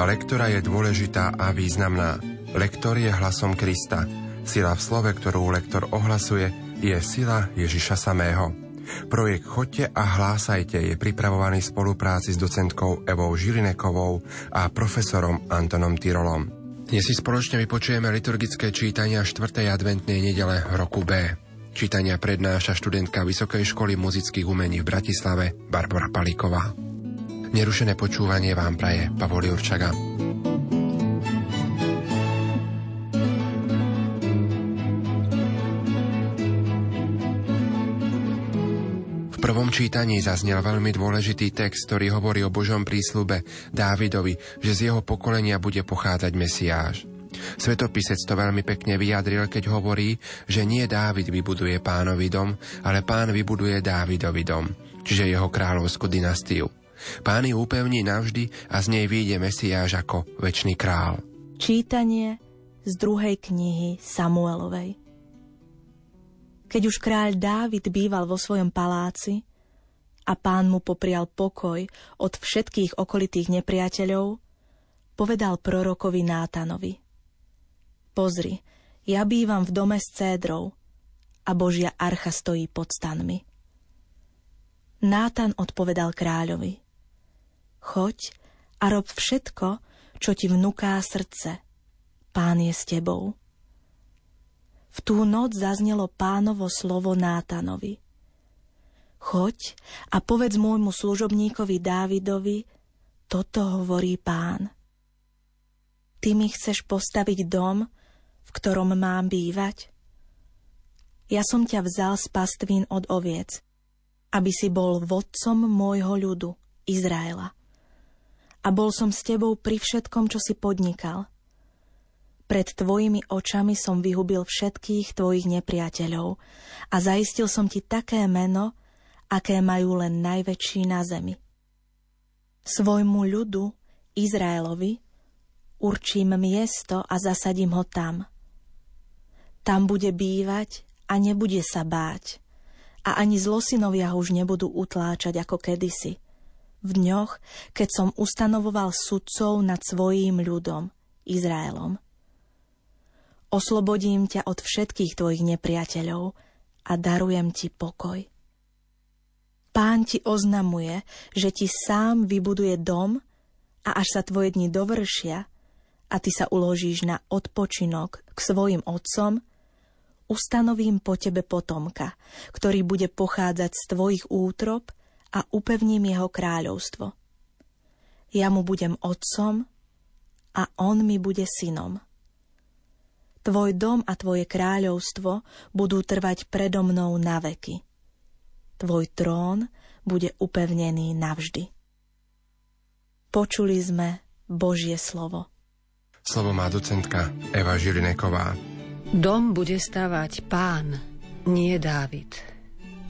Služba lektora je dôležitá a významná. Lektor je hlasom Krista. Sila v slove, ktorú lektor ohlasuje, je sila Ježiša samého. Projekt Chodte a hlásajte je pripravovaný v spolupráci s docentkou Evou Žilinekovou a profesorom Antonom Tyrolom. Dnes si spoločne vypočujeme liturgické čítania 4. adventnej nedele roku B. Čítania prednáša študentka Vysokej školy muzických umení v Bratislave Barbara Palíková. Nerušené počúvanie vám praje Pavol Jurčaga. V prvom čítaní zaznel veľmi dôležitý text, ktorý hovorí o Božom prísľube Dávidovi, že z jeho pokolenia bude pochádzať Mesiáš. Svetopisec to veľmi pekne vyjadril, keď hovorí, že nie Dávid vybuduje pánovi dom, ale pán vybuduje Dávidovi dom, čiže jeho kráľovskú dynastiu. Pán ju upevní navždy a z nej vyjde Mesiáš ako väčší král. Čítanie z druhej knihy Samuelovej Keď už kráľ Dávid býval vo svojom paláci a pán mu poprial pokoj od všetkých okolitých nepriateľov, povedal prorokovi Nátanovi. Pozri, ja bývam v dome s cédrou a Božia archa stojí pod stanmi. Nátan odpovedal kráľovi – Choď a rob všetko, čo ti vnúká srdce. Pán je s tebou. V tú noc zaznelo pánovo slovo Nátanovi. Choď a povedz môjmu služobníkovi Dávidovi, toto hovorí pán. Ty mi chceš postaviť dom, v ktorom mám bývať? Ja som ťa vzal z pastvín od oviec, aby si bol vodcom môjho ľudu, Izraela a bol som s tebou pri všetkom, čo si podnikal. Pred tvojimi očami som vyhubil všetkých tvojich nepriateľov a zaistil som ti také meno, aké majú len najväčší na zemi. Svojmu ľudu, Izraelovi, určím miesto a zasadím ho tam. Tam bude bývať a nebude sa báť a ani zlosinovia ho už nebudú utláčať ako kedysi – v dňoch, keď som ustanovoval sudcov nad svojím ľudom, Izraelom. Oslobodím ťa od všetkých tvojich nepriateľov a darujem ti pokoj. Pán ti oznamuje, že ti sám vybuduje dom a až sa tvoje dni dovršia a ty sa uložíš na odpočinok k svojim otcom, ustanovím po tebe potomka, ktorý bude pochádzať z tvojich útrop a upevním jeho kráľovstvo. Ja mu budem otcom a on mi bude synom. Tvoj dom a tvoje kráľovstvo budú trvať predo mnou na veky. Tvoj trón bude upevnený navždy. Počuli sme Božie slovo. Slovo má docentka Eva Žilineková. Dom bude stavať pán, nie Dávid.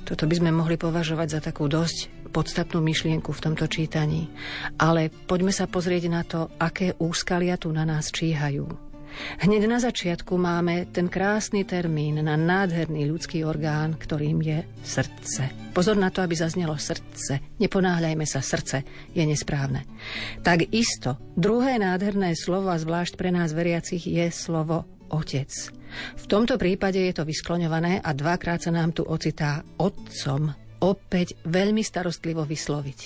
Toto by sme mohli považovať za takú dosť podstatnú myšlienku v tomto čítaní. Ale poďme sa pozrieť na to, aké úskalia tu na nás číhajú. Hneď na začiatku máme ten krásny termín na nádherný ľudský orgán, ktorým je srdce. Pozor na to, aby zaznelo srdce. Neponáhľajme sa, srdce je nesprávne. Tak isto, druhé nádherné slovo, a zvlášť pre nás veriacich, je slovo otec. V tomto prípade je to vyskloňované a dvakrát sa nám tu ocitá otcom, opäť veľmi starostlivo vysloviť.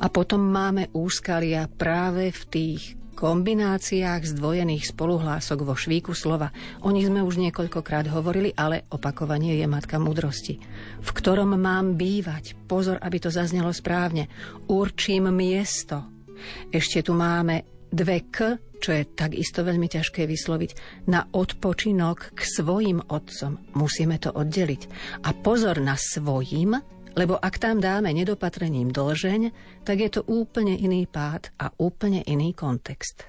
A potom máme úskalia práve v tých kombináciách zdvojených spoluhlások vo švíku slova. O nich sme už niekoľkokrát hovorili, ale opakovanie je matka múdrosti. V ktorom mám bývať? Pozor, aby to zaznelo správne. Určím miesto. Ešte tu máme dve k čo je takisto veľmi ťažké vysloviť, na odpočinok k svojim otcom. Musíme to oddeliť. A pozor na svojim, lebo ak tam dáme nedopatrením dlžeň, tak je to úplne iný pád a úplne iný kontext.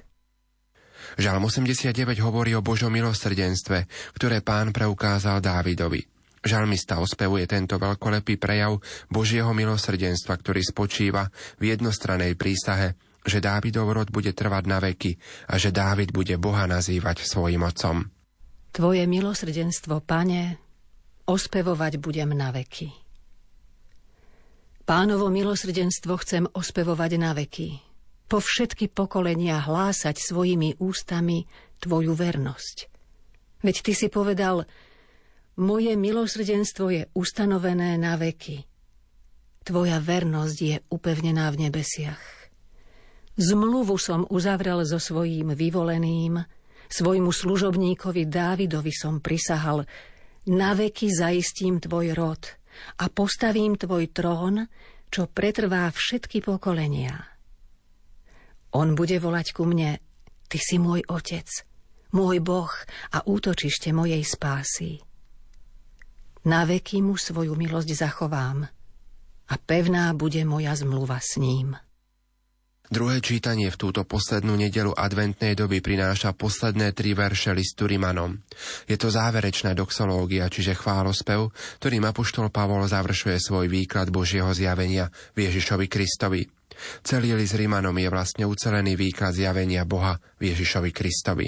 Žalm 89 hovorí o Božom milosrdenstve, ktoré pán preukázal Dávidovi. Žalmista ospevuje tento veľkolepý prejav Božieho milosrdenstva, ktorý spočíva v jednostranej prísahe že Dávidov rod bude trvať na veky a že Dávid bude Boha nazývať svojim otcom. Tvoje milosrdenstvo, pane, ospevovať budem na veky. Pánovo milosrdenstvo chcem ospevovať na veky. po všetky pokolenia hlásať svojimi ústami Tvoju vernosť. Veď Ty si povedal, moje milosrdenstvo je ustanovené na veky. Tvoja vernosť je upevnená v nebesiach. Zmluvu som uzavrel so svojím vyvoleným, svojmu služobníkovi Dávidovi som prisahal, na veky zaistím tvoj rod a postavím tvoj trón, čo pretrvá všetky pokolenia. On bude volať ku mne, ty si môj otec, môj boh a útočište mojej spásy. Na veky mu svoju milosť zachovám a pevná bude moja zmluva s ním. Druhé čítanie v túto poslednú nedelu adventnej doby prináša posledné tri verše listu Rimanom. Je to záverečná doxológia, čiže chválospev, ktorým apoštol Pavol završuje svoj výklad Božieho zjavenia v Ježišovi Kristovi. Celý list Rimanom je vlastne ucelený výklad zjavenia Boha v Ježišovi Kristovi.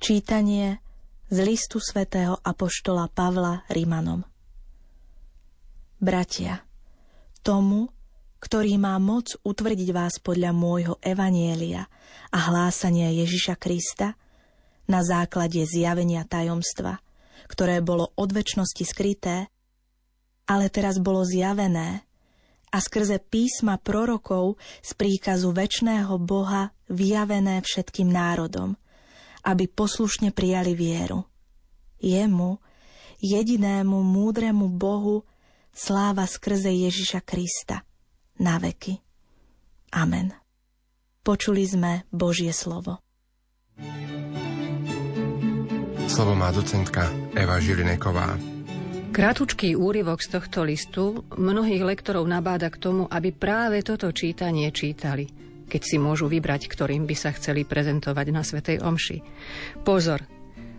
Čítanie z listu svätého Apoštola Pavla Rimanom. Bratia, tomu, ktorý má moc utvrdiť vás podľa môjho evanielia a hlásania Ježiša Krista na základe zjavenia tajomstva, ktoré bolo od väčšnosti skryté, ale teraz bolo zjavené a skrze písma prorokov z príkazu väčšného Boha vyjavené všetkým národom – aby poslušne prijali vieru. Jemu, jedinému múdremu Bohu, sláva skrze Ježiša Krista na veky. Amen. Počuli sme Božie slovo. Slovo má docentka Eva Žilineková. Kratučký úryvok z tohto listu mnohých lektorov nabáda k tomu, aby práve toto čítanie čítali – keď si môžu vybrať, ktorým by sa chceli prezentovať na Svetej Omši. Pozor,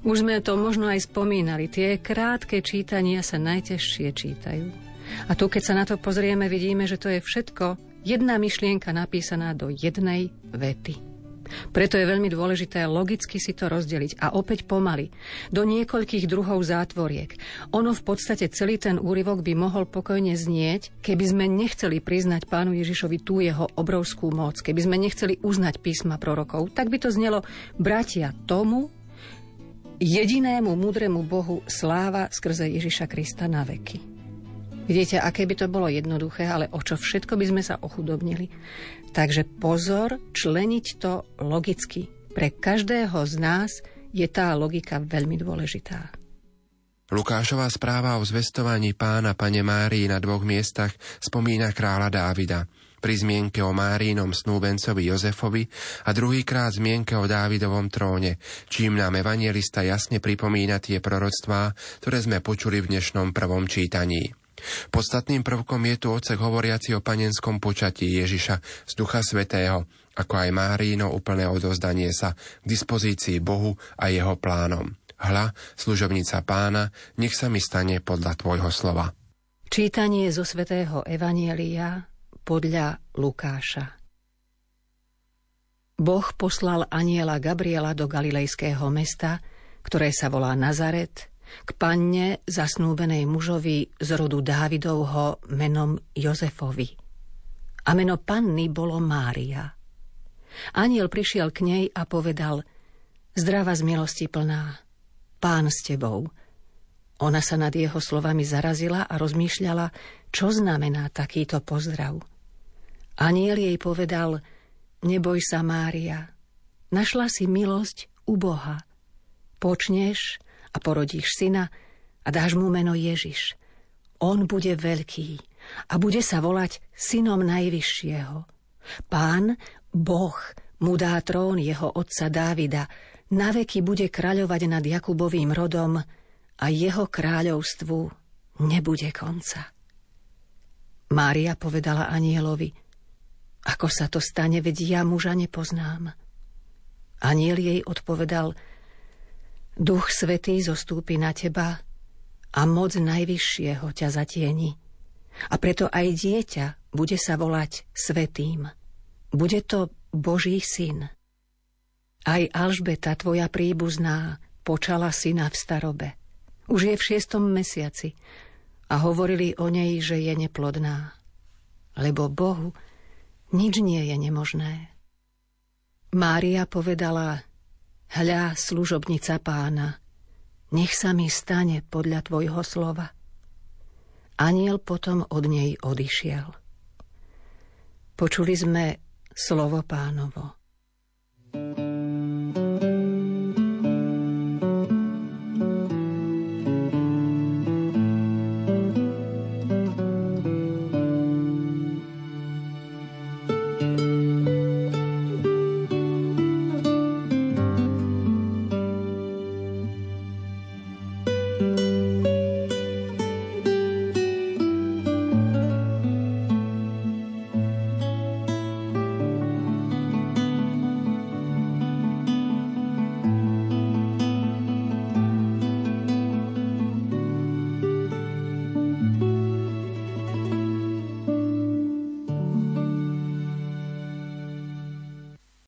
už sme to možno aj spomínali, tie krátke čítania sa najťažšie čítajú. A tu, keď sa na to pozrieme, vidíme, že to je všetko jedna myšlienka napísaná do jednej vety. Preto je veľmi dôležité logicky si to rozdeliť a opäť pomaly, do niekoľkých druhov zátvoriek. Ono v podstate celý ten úryvok by mohol pokojne znieť, keby sme nechceli priznať pánu Ježišovi tú jeho obrovskú moc, keby sme nechceli uznať písma prorokov, tak by to znelo bratia tomu, jedinému múdremu Bohu sláva skrze Ježiša Krista na veky. Vidíte, aké by to bolo jednoduché, ale o čo všetko by sme sa ochudobnili. Takže pozor, členiť to logicky. Pre každého z nás je tá logika veľmi dôležitá. Lukášová správa o zvestovaní pána pane Márii na dvoch miestach spomína kráľa Dávida. Pri zmienke o Márínom snúbencovi Jozefovi a druhýkrát zmienke o Dávidovom tróne, čím nám evangelista jasne pripomína tie proroctvá, ktoré sme počuli v dnešnom prvom čítaní. Podstatným prvkom je tu odsek hovoriaci o panenskom počatí Ježiša z Ducha Svetého, ako aj Máríno úplné odozdanie sa k dispozícii Bohu a jeho plánom. Hla, služobnica pána, nech sa mi stane podľa tvojho slova. Čítanie zo svätého Evanielia podľa Lukáša. Boh poslal aniela Gabriela do galilejského mesta, ktoré sa volá Nazaret, k panne zasnúbenej mužovi z rodu Dávidovho menom Jozefovi. A meno panny bolo Mária. Aniel prišiel k nej a povedal Zdrava z milosti plná, pán s tebou. Ona sa nad jeho slovami zarazila a rozmýšľala, čo znamená takýto pozdrav. Aniel jej povedal, neboj sa, Mária, našla si milosť u Boha. Počneš a porodíš syna a dáš mu meno Ježiš. On bude veľký a bude sa volať synom Najvyššieho. Pán, Boh, mu dá trón jeho otca Dávida, naveky bude kráľovať nad Jakubovým rodom a jeho kráľovstvu nebude konca. Mária povedala anielovi, ako sa to stane, veď ja muža nepoznám. Aniel jej odpovedal, Duch Svetý zostúpi na teba a moc Najvyššieho ťa zatieni. A preto aj dieťa bude sa volať Svetým. Bude to Boží syn. Aj Alžbeta, tvoja príbuzná, počala syna v starobe. Už je v šiestom mesiaci a hovorili o nej, že je neplodná. Lebo Bohu nič nie je nemožné. Mária povedala, hľa, služobnica pána, nech sa mi stane podľa tvojho slova. Aniel potom od nej odišiel. Počuli sme slovo pánovo.